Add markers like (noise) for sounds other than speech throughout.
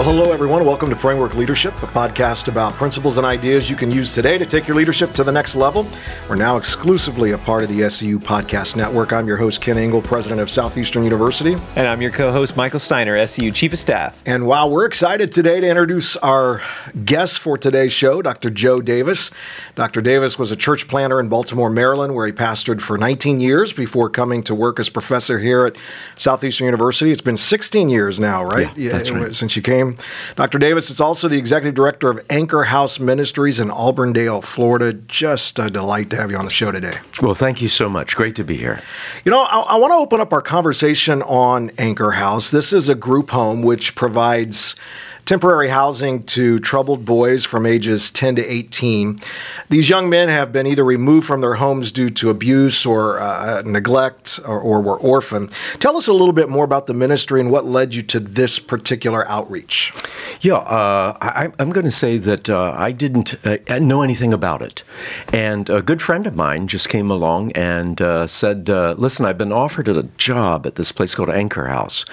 Well, hello, everyone. Welcome to Framework Leadership, a podcast about principles and ideas you can use today to take your leadership to the next level. We're now exclusively a part of the SEU Podcast Network. I'm your host, Kent Ingle, president of Southeastern University. And I'm your co host, Michael Steiner, SEU Chief of Staff. And wow, we're excited today to introduce our guest for today's show, Dr. Joe Davis. Dr. Davis was a church planter in Baltimore, Maryland, where he pastored for 19 years before coming to work as professor here at Southeastern University. It's been 16 years now, right? Yeah, that's right. Since you came. Dr. Davis is also the executive director of Anchor House Ministries in Auburndale, Florida. Just a delight to have you on the show today. Well, thank you so much. Great to be here. You know, I, I want to open up our conversation on Anchor House. This is a group home which provides temporary housing to troubled boys from ages 10 to 18. These young men have been either removed from their homes due to abuse or uh, neglect or, or, were orphaned. Tell us a little bit more about the ministry and what led you to this particular outreach. Yeah, uh, I, am going to say that uh, I didn't uh, know anything about it. And a good friend of mine just came along and uh, said, uh, Listen, I've been offered a job at this place called Anchor House.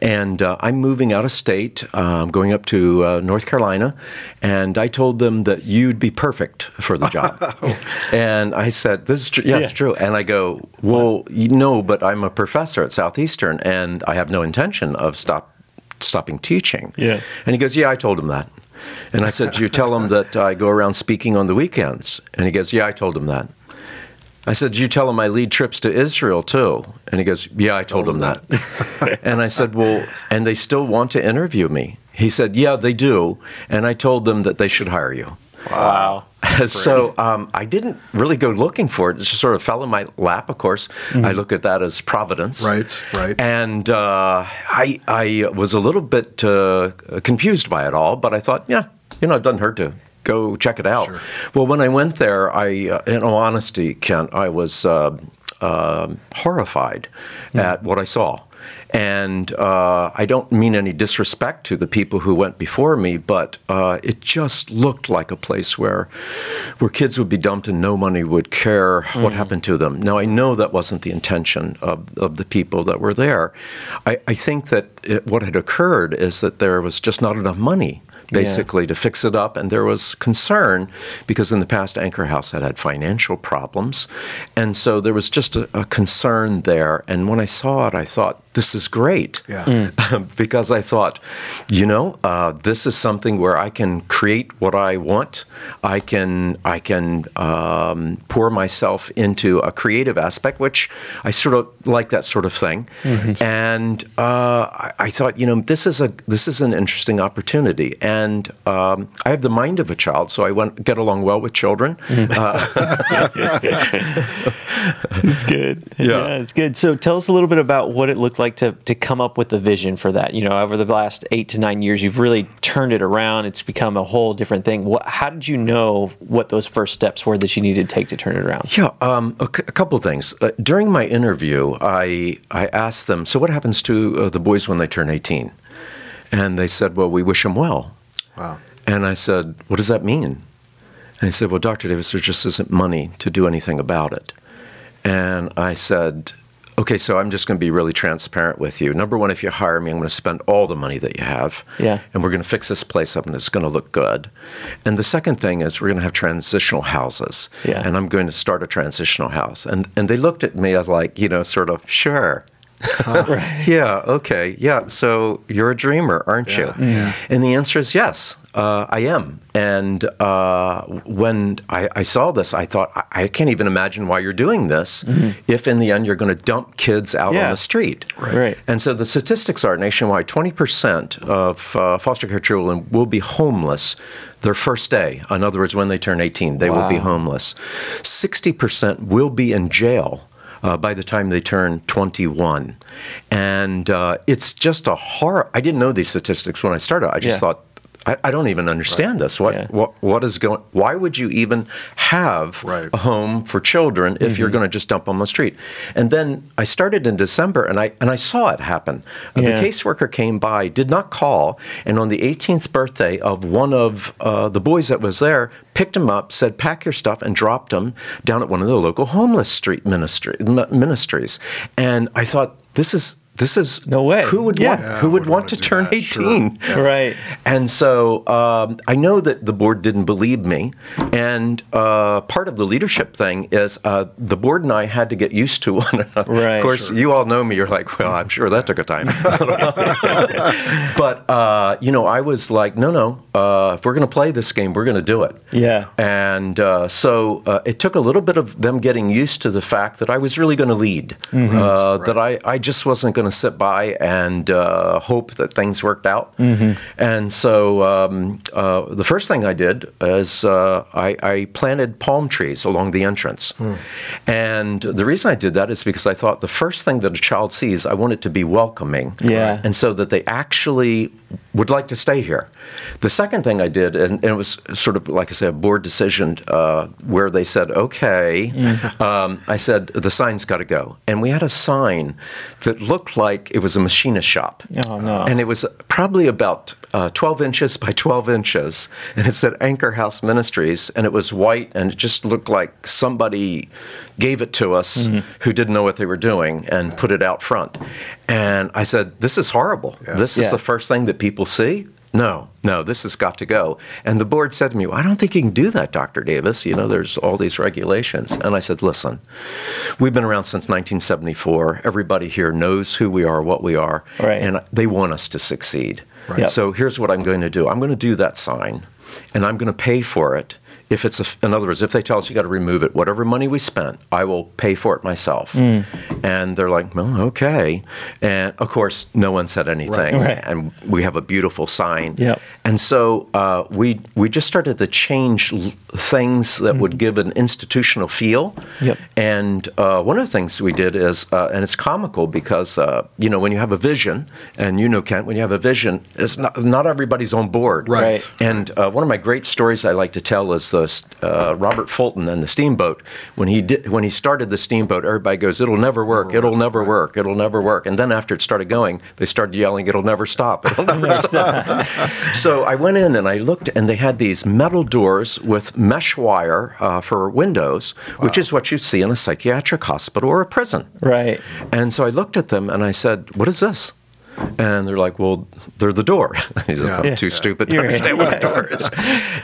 And I'm moving out of state. I'm going up to uh, North Carolina, and I told them that you'd be perfect for the job. (laughs) and I said, "This is true. Yeah, yeah, it's true." And I go, "Well, you know, but I'm a professor at Southeastern, and I have no intention of stop stopping teaching." Yeah. And he goes, "Yeah, I told him that." And I said, "You tell him that I go around speaking on the weekends?" And he goes, "Yeah, I told him that." I said, Did you tell him I lead trips to Israel too? And he goes, Yeah, I told, told him that. that. and I said, Well, and they still want to interview me. He said, Yeah, they do. And I told them that they should hire you. Wow. (laughs) so um, I didn't really go looking for it. It just sort of fell in my lap. Of course, mm-hmm. I look at that as providence. Right, right. And uh, I, I was a little bit uh, confused by it all, but I thought, yeah, you know, it doesn't hurt to go check it out. Sure. Well, when I went there, I, uh, in all honesty, Kent, I was uh, uh, horrified mm. at what I saw. And uh, I don't mean any disrespect to the people who went before me, but uh, it just looked like a place where, where kids would be dumped and no money would care mm. what happened to them. Now I know that wasn't the intention of, of the people that were there. I, I think that it, what had occurred is that there was just not enough money basically yeah. to fix it up. And there was concern because in the past, Anchor House had had financial problems. And so there was just a, a concern there. And when I saw it, I thought, this is great. Yeah. Mm. (laughs) because I thought, you know, uh, this is something where I can create what I want. I can I can um, pour myself into a creative aspect, which I sort of like that sort of thing. Mm-hmm. And uh, I, I, thought, you know, this is a this is an interesting opportunity. And um, I have the mind of a child, so I went get along well with children. Mm. Uh, (laughs) it's good. (laughs) Yeah. yeah, it's good. So tell us a little bit about what it looked like like to to come up with the vision for that? You know, over the last eight to nine years, you've really turned it around. It's become a whole different thing. What, how did you know what those first steps were that you needed to take to turn it around? Yeah, um, a, c- a couple things. Uh, during my interview, I I asked them, so what happens to uh, the boys when they turn eighteen? And they said, well, we wish them well. Wow. And I said, what does that mean? And they said, well, Dr. Davis, there just isn't money to do anything about it. And I said, Okay, so I'm just going to be really transparent with you. Number one, if you hire me, I'm going to spend all the money that you have. Yeah. And we're going to fix this place up and it's going to look good. And the second thing is we're going to have transitional houses. Yeah. And I'm going to start a transitional house. And and they looked at me like, you know, sort of, sure. (laughs) right. yeah, okay. Yeah, so you're a dreamer, aren't yeah. you? Yeah. And the answer is yes. Uh, I am. And uh, when I, I, saw this, I thought, I, I, can't even imagine why you're doing this mm-hmm. if in the end you're going to dump kids out yeah. on the street. Right. right. And so the statistics are nationwide 20% of uh, foster care children will be homeless their first day. In other words, when they turn 18, they wow. will be homeless. 60% will be in jail. Uh, by the time they turn 21. And uh, it's just a horror. I didn't know these statistics when I started. I just yeah. thought I, I don't even understand right. this. What, yeah. what what is going? Why would you even have right. a home for children if mm-hmm. you're going to just dump them on the street? And then I started in December, and I and I saw it happen. Uh, yeah. The caseworker came by, did not call, and on the 18th birthday of one of uh, the boys that was there, picked him up, said, "Pack your stuff," and dropped him down at one of the local homeless street ministry, ministries. And I thought, this is this is no way. Who would yeah. want yeah, who would, would want want to to turn that, eighteen? sure. Right. And so um, I know that the board didn't believe me, and uh, part of the leadership thing is uh, the board and I had to get used to (laughs) one another. Right. Of course, you all know me. You're like, well, I'm sure that took a time. (laughs) but uh, you know, I was like, no, no. Uh, if we're going to play this game, we're going to do it. Yeah. And uh, so uh, it took a little bit of them getting used to the fact that I was really going to lead, Mm-hmm. uh, that I, I just wasn't going to sit by and uh, hope that things worked out. Mm-hmm. And so um, uh, the first thing I did is uh, I, I planted palm trees along the entrance. Hmm. And the reason I did that is because I thought the first thing that a child sees, I want it to be welcoming. Yeah. And so that they actually would like to stay here. The second thing I did, and, and it was sort of like I said, a board decision uh, where they said, okay, um, I said, the sign's got to go. And we had a sign that looked like it was a machinist shop. Oh, no. And it was probably about uh, 12 inches by 12 inches. And it said Anchor House Ministries. And it was white and it just looked like somebody gave it to us who didn't know what they were doing and put it out front. And I said, This is horrible. This is Yeah. the first thing that people see. No, no, this has got to go. And the board said to me, well, I don't think you can do that, Dr. Davis. You know, there's all these regulations. And I said, listen, we've been around since 1974. Everybody here knows who we are, what we are, Right. and they want us to succeed. Yep. So here's what I'm going to do I'm going to do that sign, and I'm going to pay for it. If it's, a, in other words, if they tell us you got to remove it, whatever money we spent, I will pay for it myself. Mm. And they're like, well, okay. And of course, no one said anything. Right. And we have a beautiful sign. Yep. And so uh, we we just started to change l- things that would give an institutional feel. Yep. And uh, one of the things we did is, uh, and it's comical because uh, you know when you have a vision, and you know Kent, when you have a vision, it's not not everybody's on board. Right. Right. And uh, one of my great stories I like to tell is the uh, Robert Fulton and the steamboat. When he did, when he started the steamboat, everybody goes, "It'll never work. It'll never work. It'll never work." And then after it started going, they started yelling, "It'll never stop. It'll (laughs) never stop." so I went in and I looked, and they had these metal doors with mesh wire uh, for windows, which is what you see in a psychiatric hospital or a prison. Right. And so I looked at them and I said, "What is this?" And they're like, "Well, they're the door." (laughs) I said, I'm Yeah. too stupid to You're right. understand what a door is.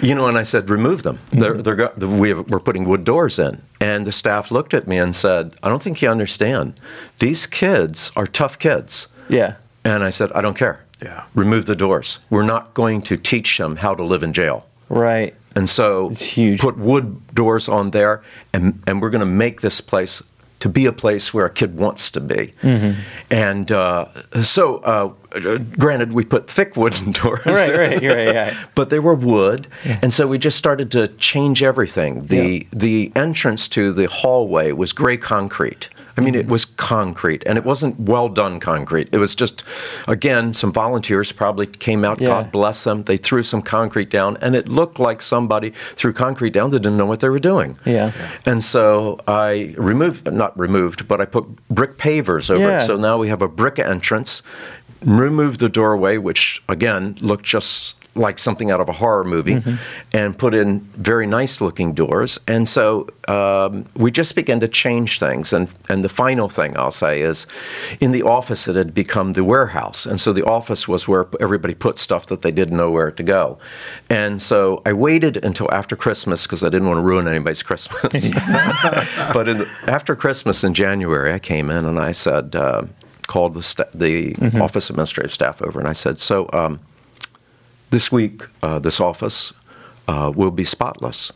You know, and I said, "Remove them. Mm-hmm. They're, they're go- we have, we're putting wood doors in." And the staff looked at me and said, "I don't think you understand. These kids are tough kids." Yeah. And I said, "I don't care. Yeah. Remove the doors. We're not going to teach them how to live in jail." Right. And so It's huge. put wood doors on there, and, and we're going to make this place to be a place where a kid wants to be. Mm-hmm. And uh, so, uh, granted, we put thick wooden (laughs) doors. Right, right, right, yeah. (laughs) But they were wood, and so we just started to change everything. The the entrance to the hallway was gray concrete. I mean, it was concrete, and it wasn't well done concrete. It was just, again, some volunteers probably came out. Yeah. God bless them. They threw some concrete down, and it looked like somebody threw concrete down that didn't know what they were doing. Yeah. And so I removed, not removed, but I put brick pavers over Yeah. it. So now we have a brick entrance. Removed the doorway, which again looked just like something out of a horror movie, Mm-hmm. and put in very nice looking doors. And so um, we just began to change things. And, and the final thing I'll say is in the office, it had become the warehouse. And so the office was where everybody put stuff that they didn't know where to go. And so I waited until after Christmas because I didn't want to ruin anybody's Christmas. (laughs) but in the, after Christmas in January, I came in and I said, uh, called the, sta- the office administrative staff over and I said, so um, this week, uh, this office uh, will be spotless,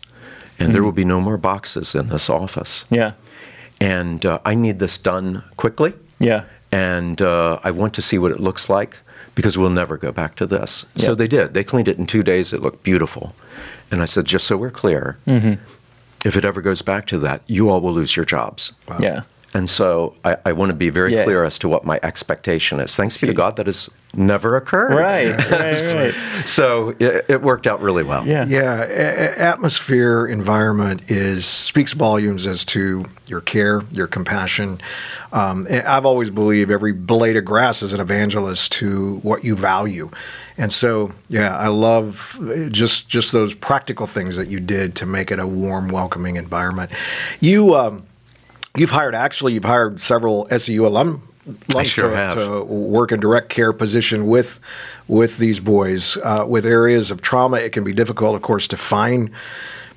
and there will be no more boxes in this office. Yeah. And uh, I need this done quickly. Yeah. And uh, I want to see what it looks like because we'll never go back to this. So they did. They cleaned it in two days. It looked beautiful. And I said, just so we're clear, if it ever goes back to that, you all will lose your jobs. Yeah. And so I, I want to be very Yeah. clear as to what my expectation is. Thanks be to God that has never occurred. Right. (laughs) Right. Right. So it, it worked out really well. Yeah. Yeah, a- a- atmosphere, environment is speaks volumes as to your care, your compassion. Um, I've always believed every blade of grass is an evangelist to what you value, and so yeah, I love just just those practical things that you did to make it a warm, welcoming environment. You. Um, You've hired actually. You've hired several SEU alum sure to, to work in direct care position with with these boys uh, with areas of trauma. It can be difficult, of course, to find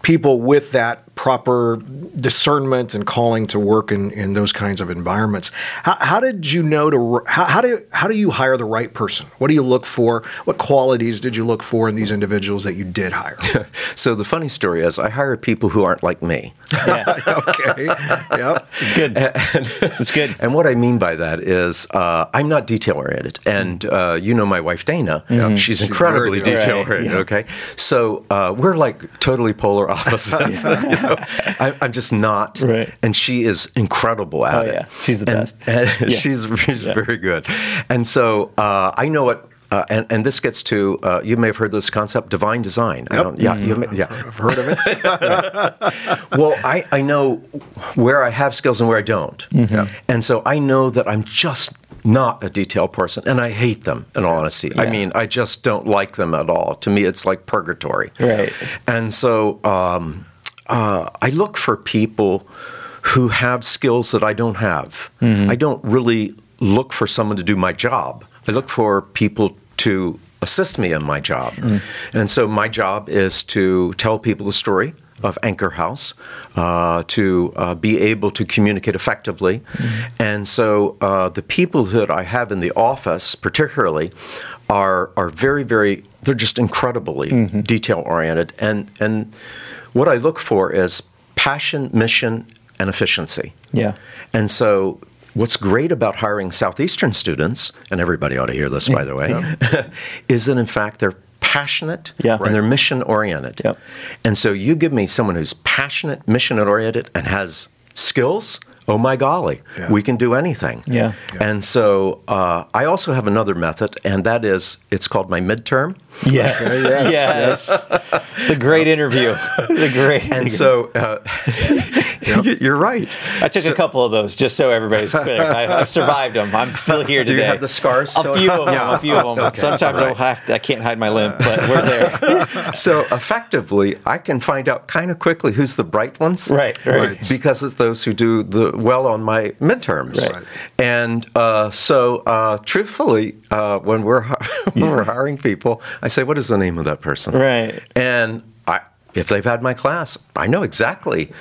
people with that proper discernment and calling to work in, in those kinds of environments. How, how did you know to how, how do how do you hire the right person? What do you look for? What qualities did you look for in these individuals that you did hire? (laughs) so the funny story is, I hire people who aren't like me. (laughs) Yeah. (laughs) okay, yep, It's good. And, It's good. And what I mean by that is, uh, I'm not detail oriented, and uh, you know my wife Dana. She's incredibly very good. detail Right, oriented. yeah. Okay, so uh, we're like totally polar opposites. you know? I, I'm just not, Right. and she is incredible at Oh, it. yeah. She's the And- best. (laughs) and Yeah. she's she's Yeah. very good, and so uh, I know what. Uh, and, and this gets to uh, you may have heard this concept divine design. I don't, yeah, you may, yeah. I've heard of it. (laughs) Well, I, I know where I have skills and where I don't. And so I know that I'm just not a detail person, and I hate them, in all honesty. I mean, I just don't like them at all. To me, it's like purgatory. Right. And so um, uh, I look for people who have skills that I don't have. I don't really look for someone to do my job. I look for people to assist me in my job. And so my job is to tell people the story of Anchor House, uh, to uh, be able to communicate effectively. And so uh, the people that I have in the office, particularly, are, are very, very, they're just incredibly detail oriented. And, and what I look for is passion, mission, and efficiency. Yeah. And so, what's great about hiring Southeastern students, and everybody ought to hear this, by the way, (laughs) is that in fact they're passionate Yeah. and they're mission oriented. Yep. And so, you give me someone who's passionate, mission oriented, and has skills. Oh my golly, Yeah. we can do anything. Yeah. And so uh, I also have another method, and that is it's called my midterm. Yeah. (laughs) yes, yes. The great interview. (laughs) The great. And so uh, (laughs) (laughs) you're right. I took a couple of those just so everybody's clear. I, I've (laughs) survived them. I'm still here today. Do today. you have the scars A few of them. Yeah. A few of them. Okay. Sometimes I'll Right. have to, I can't hide my limp, but we're there. (laughs) So effectively, I can find out kind of quickly who's the bright ones. right. Right. Right. Because it's those who do the well on my midterms. Right. And uh, so, uh, truthfully, uh, when we're when we're hiring people, I say, "What is the name of that person?" Right. And I, if they've had my class, I know exactly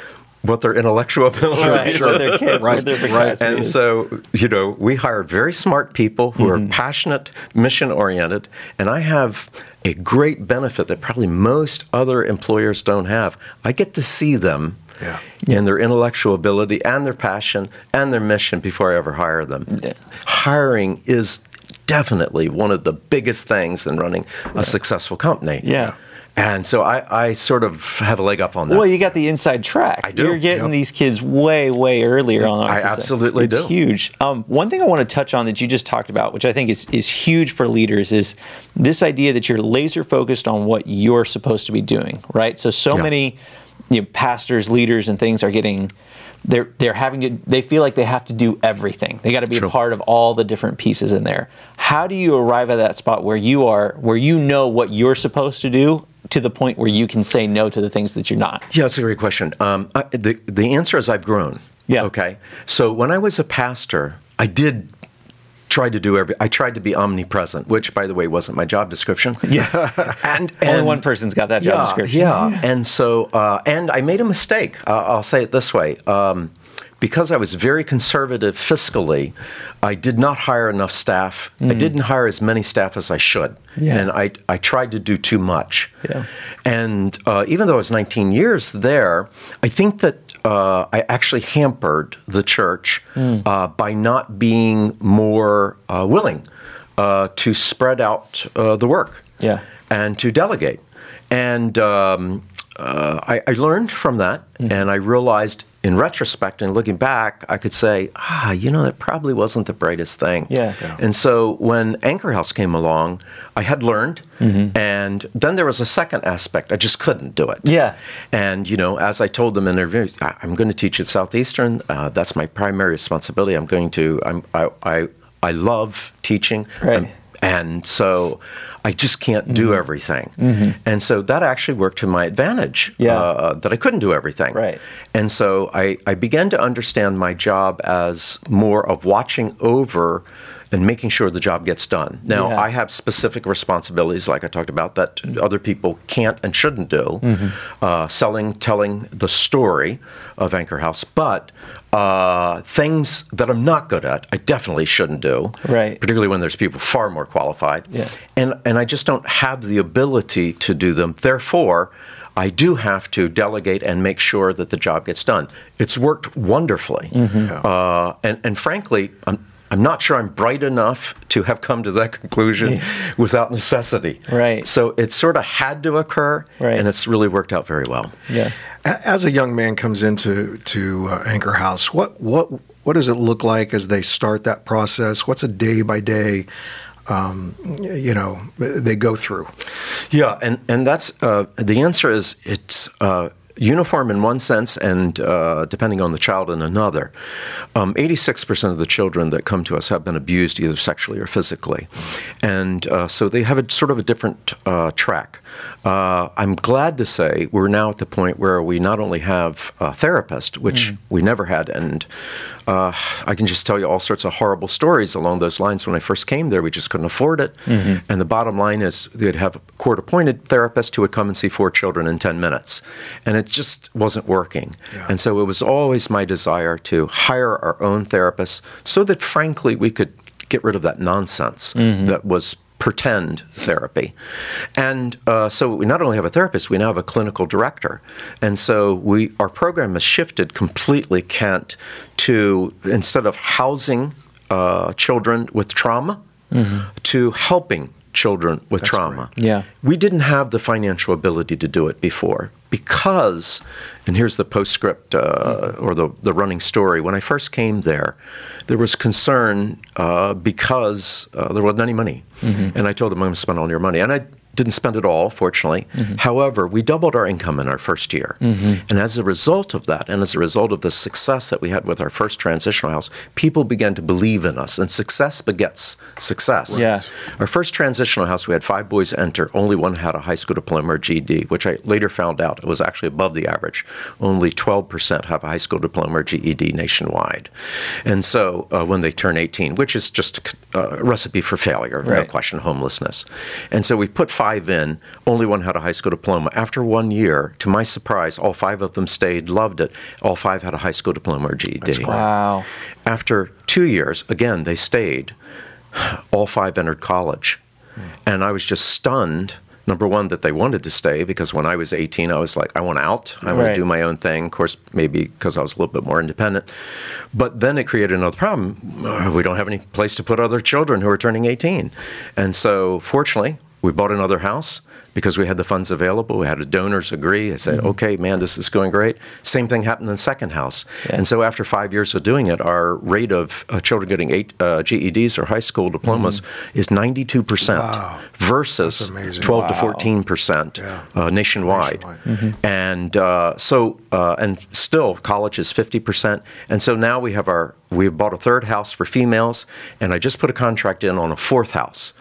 what their intellectual (laughs) ability Right. is. What their kid, Right, what their right. And is. so, you know, we hire very smart people who Mm-hmm. are passionate, mission oriented, and I have a great benefit that probably most other employers don't have. I get to see them Yeah. in their intellectual ability and their passion and their mission before I ever hire them. Yeah. Hiring is definitely one of the biggest things in running a successful company. Yeah. And so I, I sort of have a leg up on that. Well, you got the inside track. I do. You're getting Yep. these kids way, way earlier on. I absolutely it's do. huge. Um, one thing I want to touch on that you just talked about, which I think is is huge for leaders, is this idea that you're laser focused on what you're supposed to be doing. Right. So so Yeah. many you know, pastors, leaders, and things are getting. They're they're having to. They feel like they have to do everything. They got to be Sure. a part of all the different pieces in there. How do you arrive at that spot where you are, where you know what you're supposed to do, to the point where you can say no to the things that you're not? Yeah, that's a great question. Um, I, the the answer is I've grown. Yeah. Okay. So when I was a pastor, I did try to do every. I tried to be omnipresent, which, by the way, wasn't my job description. Yeah. (laughs) And, Only one person's got that job yeah, description. Yeah. And so, uh, and I made a mistake. Uh, I'll say it this way. Um, because I was very conservative fiscally, I did not hire enough staff. I didn't hire as many staff as I should. Yeah. And I, I tried to do too much. Yeah. And uh, even though I was 19 years there, I think that uh, I actually hampered the church Hmm. uh, by not being more uh, willing uh, to spread out uh, the work Yeah. and to delegate. And um, uh, I, I learned from that, Mm-hmm. and I realized in retrospect and looking back, I could say, ah, you know, that probably wasn't the brightest thing. Yeah. Yeah. And so when Anchor House came along, I had learned, Mm-hmm. and then there was a second aspect. I just couldn't do it. Yeah. And you know, as I told them in their interviews, I- I'm going to teach at Southeastern. Uh, that's my primary responsibility. I'm going to. I'm, I, I I love teaching. Right. Um, and so I just can't do Mm-hmm. everything. And so that actually worked to my advantage. Yeah. Uh, that I couldn't do everything. Right. And so I, I began to understand my job as more of watching over and making sure the job gets done. Now, Yeah. I have specific responsibilities, like I talked about, that other people can't and shouldn't do. Mm-hmm. Uh, selling, telling the story of Anchor House, but uh, things that I'm not good at, I definitely shouldn't do. Right. Particularly when there's people far more qualified. Yeah. And and I just don't have the ability to do them. Therefore, I do have to delegate and make sure that the job gets done. It's worked wonderfully, uh, and and frankly, I'm. I'm not sure I'm bright enough to have come to that conclusion without necessity. Right. So it sort of had to occur, Right. and it's really worked out very well. Yeah. As a young man comes into to uh, Anchor House, what what what does it look like as they start that process? What's a day by day, um, you know, they go through? Yeah, and and that's uh, the answer is it's. Uh, Uniform in one sense, and uh, depending on the child in another. Um, 86% of the children that come to us have been abused either sexually or physically. And uh, so they have a sort of a different uh, track. Uh, I'm glad to say we're now at the point where we not only have a therapist, which we never had, and uh, I can just tell you all sorts of horrible stories along those lines. When I first came there, we just couldn't afford it. And the bottom line is they'd have a court appointed therapist who would come and see four children in 10 minutes. And it just wasn't working. And so it was always my desire to hire our own therapists so that, frankly, we could get rid of that nonsense that was pretend therapy. And uh, so we not only have a therapist, we now have a clinical director. And so we our program has shifted completely, Kent, to instead of housing uh, children with trauma, to helping children with trauma. great. Yeah. We didn't have the financial ability to do it before because, and here's the postscript uh, or the, the running story. When I first came there, there was concern uh, because uh, there wasn't any money. And I told them, I'm going to spend all your money. And I didn't spend it all, fortunately. Mm-hmm. However, we doubled our income in our first year. Mm-hmm. And as a result of that, and as a result of the success that we had with our first transitional house, people began to believe in us. And success begets success. Yeah. Our first transitional house, we had five boys enter. Only one had a high school diploma or GED, which I later found out was actually above the average. Only 12% have a high school diploma or GED nationwide. And so uh, when they turn 18, which is just a uh, recipe for failure, no question, homelessness. And so we put five in. Only one had a high school diploma. After one year, to my surprise, all five of them stayed, loved it. All five had a high school diploma or GED. Wow. After two years, again, they stayed. All five entered college. And I was just stunned. Number one, that they wanted to stay because when I was 18, I was like, I want out. I want Right. to do my own thing. Of course, maybe because I was a little bit more independent. But then it created another problem. We don't have any place to put other children who are turning 18. And so, fortunately, we bought another house because we had the funds available. We had the donors agree. I said, okay, man, this is going great. Same thing happened in the second house. Yeah. And so after five years of doing it, our rate of uh, children getting eight uh, GEDs or high school diplomas is 92% Wow. versus That's amazing. 12 to 14% Yeah. uh, nationwide. Nationwide. And uh, so, uh, and still, college is 50%. And so now we have our, we have bought a third house for females, and I just put a contract in on a fourth house.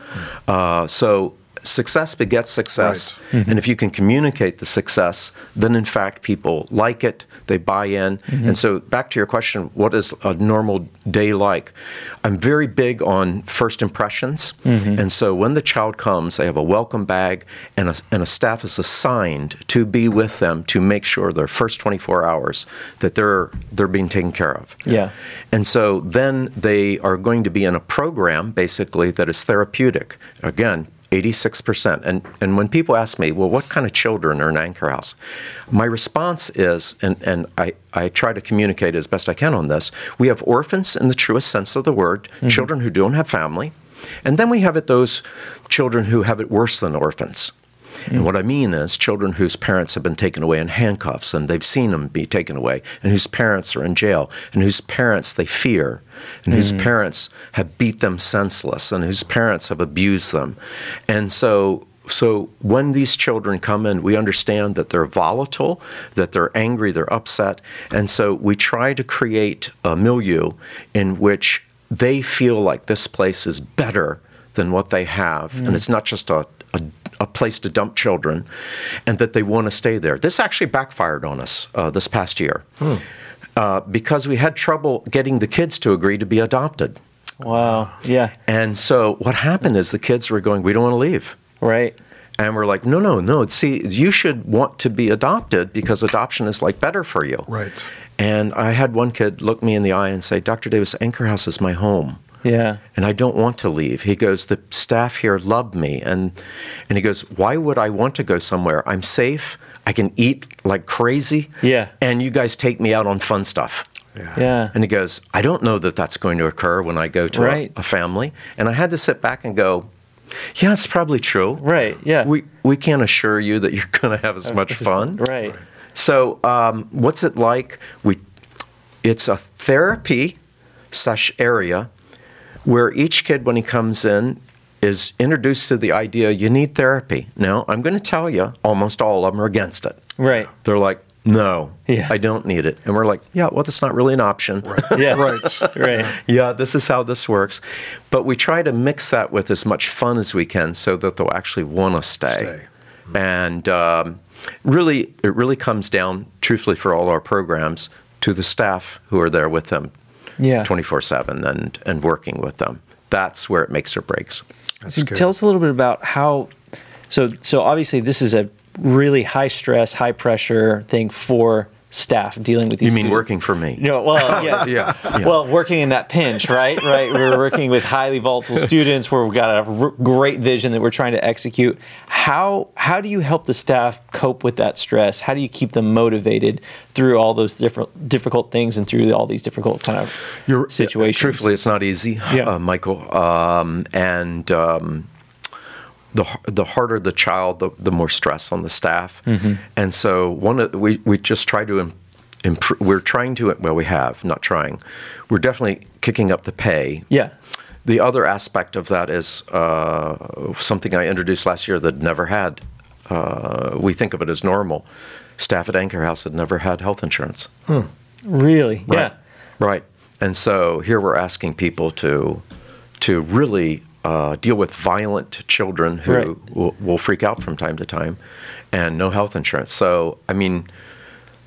Uh, so, success begets success. And if you can communicate the success, then in fact people like it, they buy in. Mm-hmm. And so, back to your question, what is a normal day like? I'm very big on first impressions. Mm-hmm. And so, when the child comes, they have a welcome bag, and a, and a staff is assigned to be with them to make sure their first 24 hours that they're, they're being taken care of. Yeah. And so then they are going to be in a program basically that is therapeutic. Again, 86%. And, and when people ask me, well, what kind of children are in Anchor House? My response is, and, and I, I try to communicate as best I can on this, we have orphans in the truest sense of the word, mm-hmm. children who don't have family. And then we have it those children who have it worse than orphans. And what I mean is children whose parents have been taken away in handcuffs and they've seen them be taken away, and whose parents are in jail, and whose parents they fear, and whose mm. parents have beat them senseless, and whose parents have abused them. And so so when these children come in, we understand that they're volatile, that they're angry, they're upset, and so we try to create a milieu in which they feel like this place is better than what they have. And mm. it's not just a, a, a place to dump children and that they want to stay there. This actually backfired on us uh, this past year hmm. uh, because we had trouble getting the kids to agree to be adopted. Wow. Yeah. And so what happened is the kids were going, we don't want to leave. Right. And we're like, no, no, no. See, you should want to be adopted because adoption is like better for you. Right. And I had one kid look me in the eye and say, Dr. Davis, Anchor House is my home. Yeah. And I don't want to leave. He goes, the staff here love me. And, and he goes, why would I want to go somewhere? I'm safe. I can eat like crazy. Yeah. And you guys take me out on fun stuff. Yeah. yeah. And he goes, I don't know that that's going to occur when I go to right. a, a family. And I had to sit back and go, yeah, it's probably true. Right. Yeah. We we can't assure you that you're (laughs) going to have as much (laughs) fun. right. So, um, what's it like? We, it's a therapy slash area where each kid, when he comes in, is introduced to the idea you need therapy. Now, I'm going to tell you, almost all of them are against it. Right. They're like, no, yeah. I don't need it. And we're like, yeah, well, that's not really an option. Right. (laughs) yeah, right. right. Yeah, this is how this works. But we try to mix that with as much fun as we can so that they'll actually want to stay. stay. Mm-hmm. And um, really, it really comes down, truthfully, for all our programs, to the staff who are there with them yeah. 24 7 and, and working with them. That's where it makes or breaks. So tell us a little bit about how. So, so obviously, this is a really high stress, high pressure thing for staff dealing with these. You mean students. working for me? No, well, (laughs) yeah, yeah, yeah, Well, working in that pinch, right? Right. We're working with highly volatile (laughs) students where we've got a r- great vision that we're trying to execute. How how do you help the staff cope with that stress? How do you keep them motivated through all those different difficult things and through all these difficult kind of You're, situations? Truthfully, it's not easy, yeah. uh, Michael. Um, and um, the the harder the child, the, the more stress on the staff. Mm-hmm. And so one of, we we just try to improve. We're trying to well, we have not trying. We're definitely kicking up the pay. Yeah. The other aspect of that is uh, something I introduced last year that never had. Uh, we think of it as normal. Staff at Anchor House had never had health insurance. Hmm. Really? Right. Yeah. Right. And so here we're asking people to to really uh, deal with violent children who right. will, will, freak out from time to time and no health insurance. So, I mean,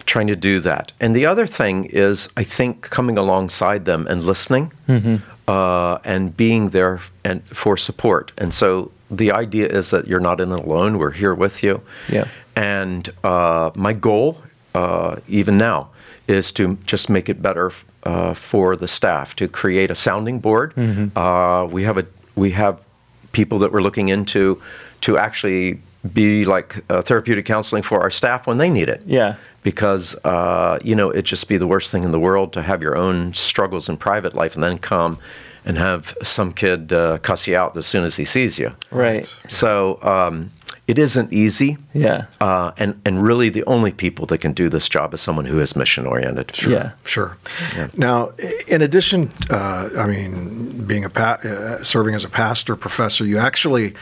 trying to do that. And the other thing is, I think, coming alongside them and listening mm-hmm. uh, and being there and for support. And so the idea is that you're not in it alone. We're here with you. Yeah. And uh, my goal, uh, even now, is to just make it better uh, for the staff to create a sounding board. Mm-hmm. Uh, we have a we have people that we're looking into to actually be like uh, therapeutic counseling for our staff when they need it. Yeah. Because, uh, you know, it'd just be the worst thing in the world to have your own struggles in private life and then come and have some kid uh, cuss you out as soon as he sees you. Right. So, um, it isn't easy. Yeah. Uh, and and really, the only people that can do this job is someone who is mission oriented. Sure. Yeah. Sure. Yeah. Now, in addition, uh, I mean, being a pa- uh, serving as a pastor professor, you actually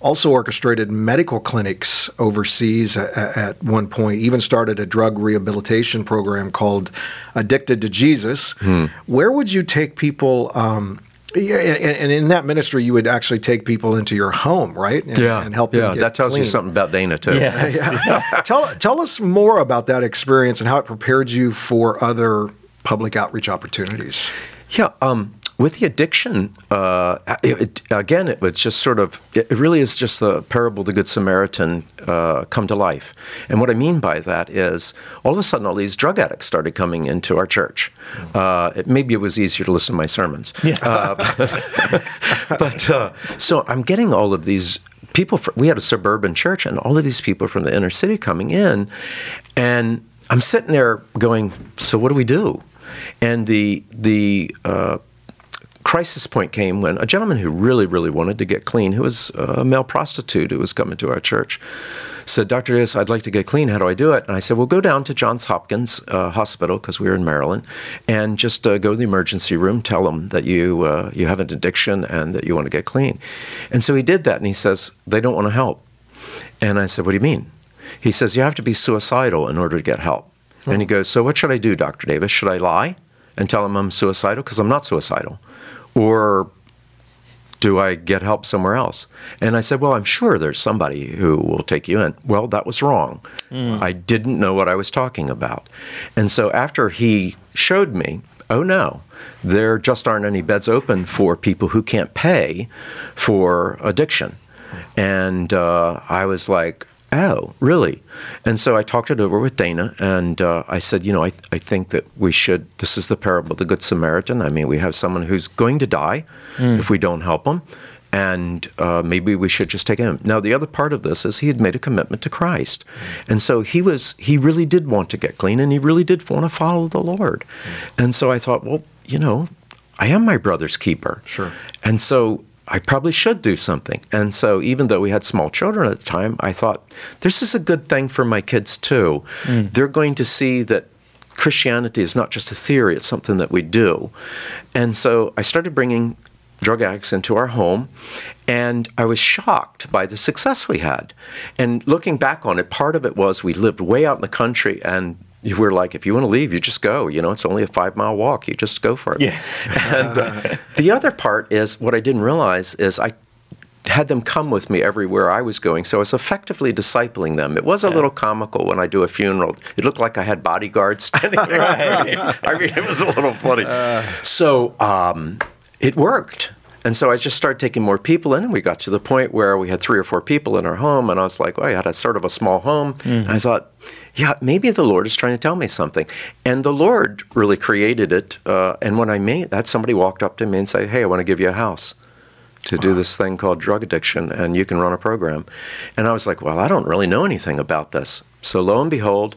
also orchestrated medical clinics overseas at, at, one point, even started a drug rehabilitation program called Addicted to Jesus. Hmm. Where would you take people? Um, yeah, and, in that ministry, you would actually take people into your home, right? And, yeah, and help yeah, that tells clean. you something about Dana too. Yeah. yeah. tell tell us more about that experience and how it prepared you for other public outreach opportunities. Yeah, um, with the addiction, uh, it, again, it was just sort of, it really is just the parable of the Good Samaritan uh, come to life. And what I mean by that is all of a sudden all these drug addicts started coming into our church. Uh, it, maybe it was easier to listen to my sermons. Yeah. Uh, (laughs) but uh, so I'm getting all of these people, from, we had a suburban church, and all of these people from the inner city coming in. And I'm sitting there going, so what do we do? And the, the, uh, crisis point came when a gentleman who really, really wanted to get clean, who was a male prostitute who was coming to our church, said, Dr. Davis, I'd like to get clean. How do I do it? And I said, Well, go down to Johns Hopkins uh, Hospital, because we were in Maryland, and just uh, go to the emergency room, tell them that you, uh, you have an addiction and that you want to get clean. And so he did that, and he says, They don't want to help. And I said, What do you mean? He says, You have to be suicidal in order to get help. Oh. And he goes, So what should I do, Dr. Davis? Should I lie and tell him I'm suicidal? Because I'm not suicidal or do I get help somewhere else? And I said, Well, I'm sure there's somebody who will take you in. Well, that was wrong. Mm. I didn't know what I was talking about. And so after he showed me, oh no, there just aren't any beds open for people who can't pay for addiction. And uh, I was like, oh, really? And so I talked it over with Dana, and uh, I said, you know, I, th- I think that we should, this is the parable of the Good Samaritan. I mean, we have someone who's going to die mm. if we don't help him, and uh, maybe we should just take him. Now, the other part of this is he had made a commitment to Christ. And so he was, he really did want to get clean, and he really did want to follow the Lord. Mm. And so I thought, well, you know, I am my brother's keeper. Sure. And so I probably should do something. And so, even though we had small children at the time, I thought, this is a good thing for my kids too. Mm. They're going to see that Christianity is not just a theory, it's something that we do. And so, I started bringing drug addicts into our home, and I was shocked by the success we had. And looking back on it, part of it was we lived way out in the country, and were like, if you want to leave, you just go. You know, it's only a five mile walk. You just go for it. Yeah. (laughs) and uh, the other part is what I didn't realize is I had them come with me everywhere I was going. So I was effectively discipling them. It was a yeah. little comical when I do a funeral. It looked like I had bodyguards standing (laughs) there. right. I mean, it was a little funny. Uh. So um, it worked. And so I just started taking more people in, and we got to the point where we had three or four people in our home, and I was like, "Oh, I had a sort of a small home." Mm. I thought, yeah, maybe the Lord is trying to tell me something. And the Lord really created it. Uh, and when I made that, somebody walked up to me and said, Hey, I want to give you a house to do this thing called drug addiction, and you can run a program. And I was like, Well, I don't really know anything about this. So lo and behold,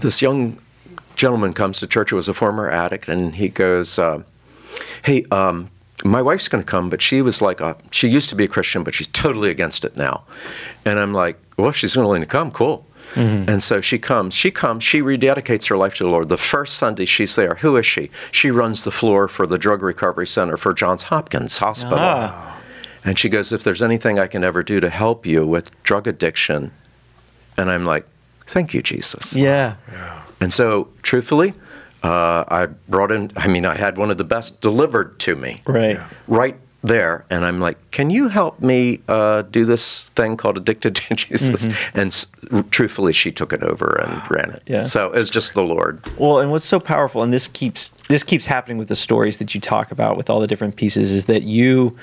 this young gentleman comes to church who was a former addict, and he goes, uh, Hey, um, my wife's going to come, but she was like a, she used to be a Christian, but she's totally against it now. And I'm like, well, she's willing to come, cool. Mm-hmm. And so she comes. She comes. She rededicates her life to the Lord. The first Sunday she's there. Who is she? She runs the floor for the Drug Recovery Center for Johns Hopkins Hospital. Ah. And she goes, If there's anything I can ever do to help you with drug addiction. And I'm like, Thank you, Jesus. Yeah. yeah. And so, truthfully, uh, I brought in, I mean, I had one of the best delivered to me. Right. Right there, and I'm like, "Can you help me uh, do this thing called Addicted (laughs) to Jesus?" Mm-hmm. And s- truthfully, she took it over and ran it. Yeah. So it's just the Lord. Well, and what's so powerful, and this keeps this keeps happening with the stories that you talk about with all the different pieces, is that you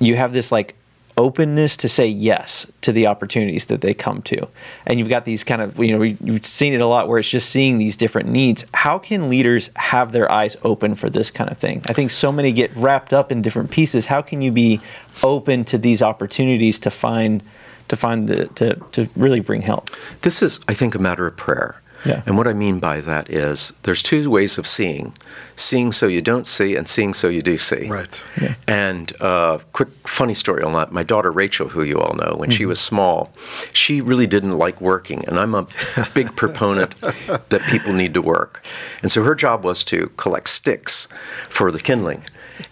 you have this like openness to say yes to the opportunities that they come to. And you've got these kind of, you know, we've seen it a lot where it's just seeing these different needs. How can leaders have their eyes open for this kind of thing? I think so many get wrapped up in different pieces. How can you be open to these opportunities to find to find the to to really bring help? This is I think a matter of prayer. Yeah. And what I mean by that is there's two ways of seeing seeing so you don't see, and seeing so you do see. Right. Yeah. And uh, quick funny story on that. My daughter Rachel, who you all know, when mm-hmm. she was small, she really didn't like working. And I'm a big (laughs) proponent that people need to work. And so her job was to collect sticks for the kindling.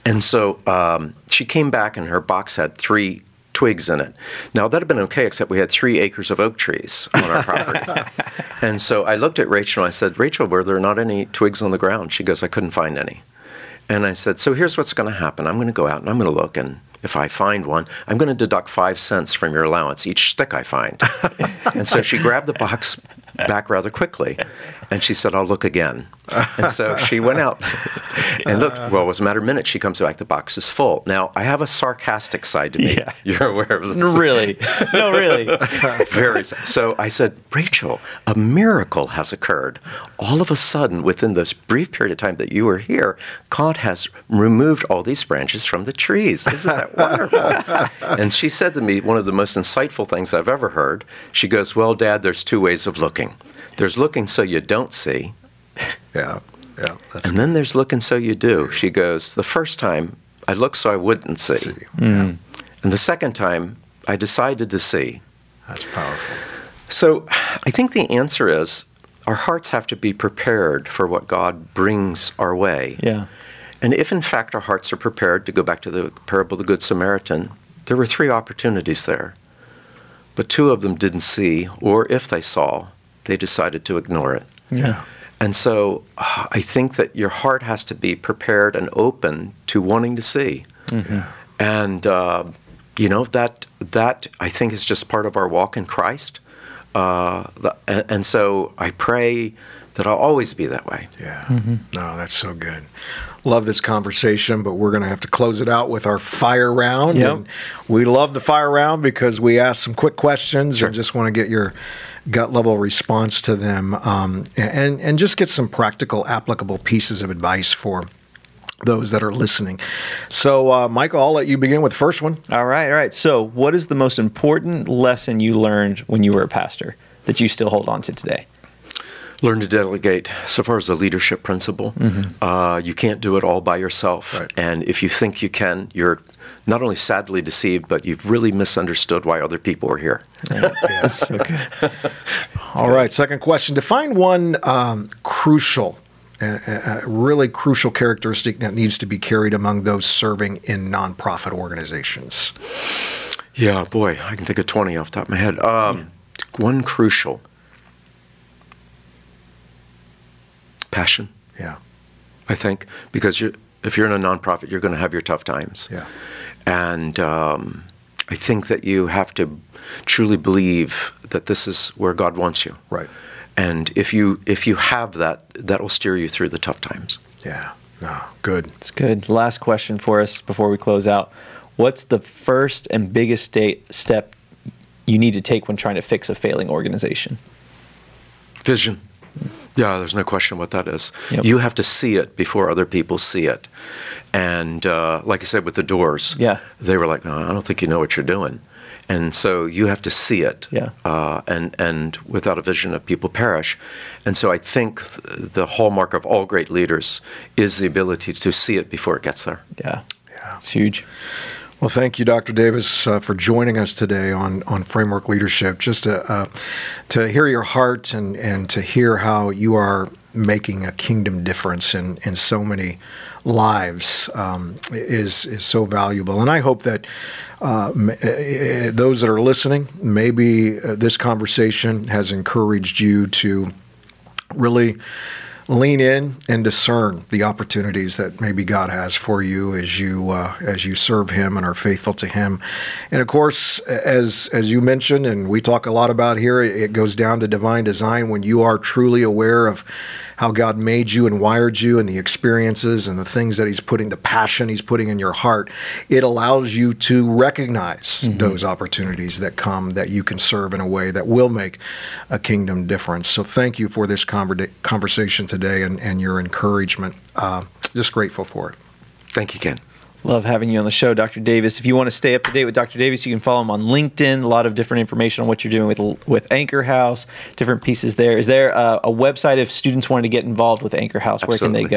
And so um, she came back, and her box had three twigs in it. Now, that'd have been okay, except we had three acres of oak trees on our property. (laughs) and so I looked at Rachel and I said, Rachel, were there not any twigs on the ground? She goes, I couldn't find any. And I said, So here's what's going to happen. I'm going to go out and I'm going to look, and if I find one, I'm going to deduct five cents from your allowance each stick I find. (laughs) and so she grabbed the box back rather quickly. And she said, I'll look again. And so she went out and looked. Uh. Well, it was a matter of minutes. She comes back, the box is full. Now, I have a sarcastic side to me. Yeah. (laughs) You're aware of this. Really? No, really. (laughs) Very. So I said, Rachel, a miracle has occurred. All of a sudden, within this brief period of time that you were here, God has removed all these branches from the trees. Isn't that wonderful? (laughs) and she said to me, one of the most insightful things I've ever heard. She goes, Well, Dad, there's two ways of looking. There's looking so you don't see. (laughs) Yeah. Yeah. and good. then there's looking so you do. She goes, The first time I looked so I wouldn't see. see. Mm. And the second time I decided to see. That's powerful. So I think the answer is our hearts have to be prepared for what God brings our way. Yeah. And if in fact our hearts are prepared, to go back to the parable of the Good Samaritan, there were three opportunities there. But two of them didn't see, or if they saw, they decided to ignore it. Yeah. And so uh, I think that your heart has to be prepared and open to wanting to see. Mm-hmm. And uh, you know that that I think is just part of our walk in Christ. Uh, and, and, so I pray that I'll always be that way. Yeah. Mm-hmm. No, that's so good. Love this conversation, but we're going to have to close it out with our fire round. Yep. And we love the fire round because we ask some quick questions sure. and just want to get your gut level response to them um, and, and just get some practical, applicable pieces of advice for those that are listening. So, uh, Michael, I'll let you begin with the first one. All right, all right. So, what is the most important lesson you learned when you were a pastor that you still hold on to today? Learn to delegate. So far as a leadership principle, mm-hmm. uh, you can't do it all by yourself. Right. And if you think you can, you're not only sadly deceived, but you've really misunderstood why other people are here. yes. Okay. (laughs) all right. Second question. Define one um, crucial a, a, really crucial characteristic that needs to be carried among those serving in nonprofit organizations? Yeah, boy, I can think of 20 off the top of my head. Um, one crucial passion. Yeah. I think, because you if you're in a nonprofit, you're going to have your tough times. Yeah. And um, I think that you have to truly believe that this is where God wants you. Right. And if you if you have that, that will steer you through the tough times. Yeah. No, good. It's good. Last question for us before we close out. What's the first and biggest state, step you need to take when trying to fix a failing organization? Vision. Yeah, there's no question what that is. Yep. You have to see it before other people see it. And uh, like I said with the doors, yeah. they were like, no, I don't think you know what you're doing and so you have to see it. Yeah. Uh, and and without a vision, of people perish. And so I think th- the hallmark of all great leaders is the ability to see it before it gets there. Yeah. Yeah. It's huge. Well, thank you, Dr. Davis, uh, for joining us today on, on Framework Leadership. Just to, uh, to hear your heart and, and to hear how you are making a kingdom difference in, in so many lives um, is is so valuable. And I hope that uh, those that are listening, maybe uh, this conversation has encouraged you to really lean in and discern the opportunities that maybe God has for you as you uh, as you serve Him and are faithful to Him. And of course, as as you mentioned, and we talk a lot about here, it goes down to divine design when you are truly aware of how God made you and wired you and the experiences and the things that He's putting, the passion He's putting in your heart, it allows you to recognize mm-hmm. those opportunities that come that you can serve in a way that will make a kingdom difference. So thank you for this conversation today and, and your encouragement. Uh, just grateful for it. Thank you, Ken. Love having you on the show, Dr. Davis. If you want to stay up to date with Dr. Davis, you can follow him on LinkedIn. A lot of different information on what you're doing with with Anchor House, different pieces there. Is there a, a website if students wanted to get involved with Anchor House? Where Absolutely. can they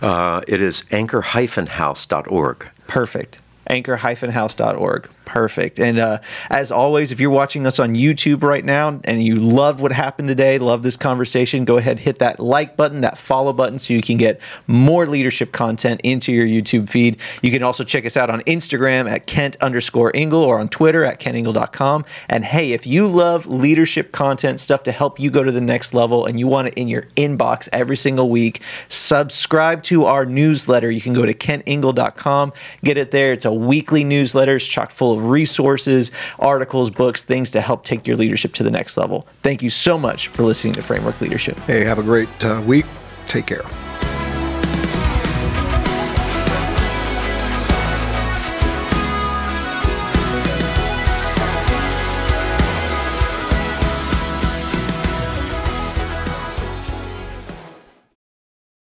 go? Uh, it is anchor-house.org. Perfect. Anchor-house.org. Perfect. And uh, as always, if you're watching us on YouTube right now and you loved what happened today, love this conversation, go ahead, hit that like button, that follow button, so you can get more leadership content into your YouTube feed. You can also check us out on Instagram at Kent underscore Ingle or on Twitter at kentingle.com. And hey, if you love leadership content, stuff to help you go to the next level, and you want it in your inbox every single week, subscribe to our newsletter. You can go to kentingle.com, get it there. It's a weekly newsletter, it's chock full of resources, articles, books, things to help take your leadership to the next level. Thank you so much for listening to Framework Leadership. Hey, have a great uh, week. Take care.